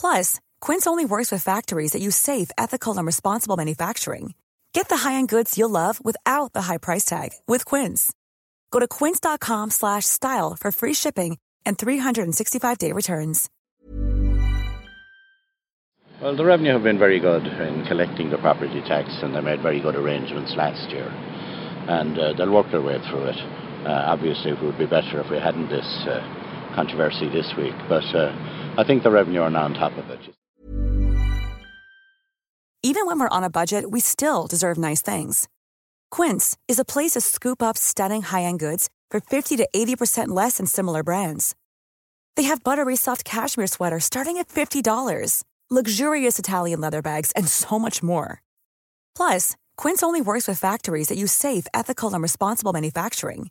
Plus, Quince only works with factories that use safe, ethical, and responsible manufacturing. Get the high-end goods you'll love without the high price tag with Quince. Go to quince.com slash style for free shipping and 365-day returns. Well, the revenue have been very good in collecting the property tax, and they made very good arrangements last year, and uh, they'll work their way through it. Uh, obviously, it would be better if we hadn't this uh, controversy this week, but uh, I think the revenue are now on top of it. Even when we're on a budget, we still deserve nice things. Quince is a place to scoop up stunning high-end goods for 50 to 80% less than similar brands. They have buttery soft cashmere sweaters starting at $50, luxurious Italian leather bags, and so much more. Plus, Quince only works with factories that use safe, ethical, and responsible manufacturing.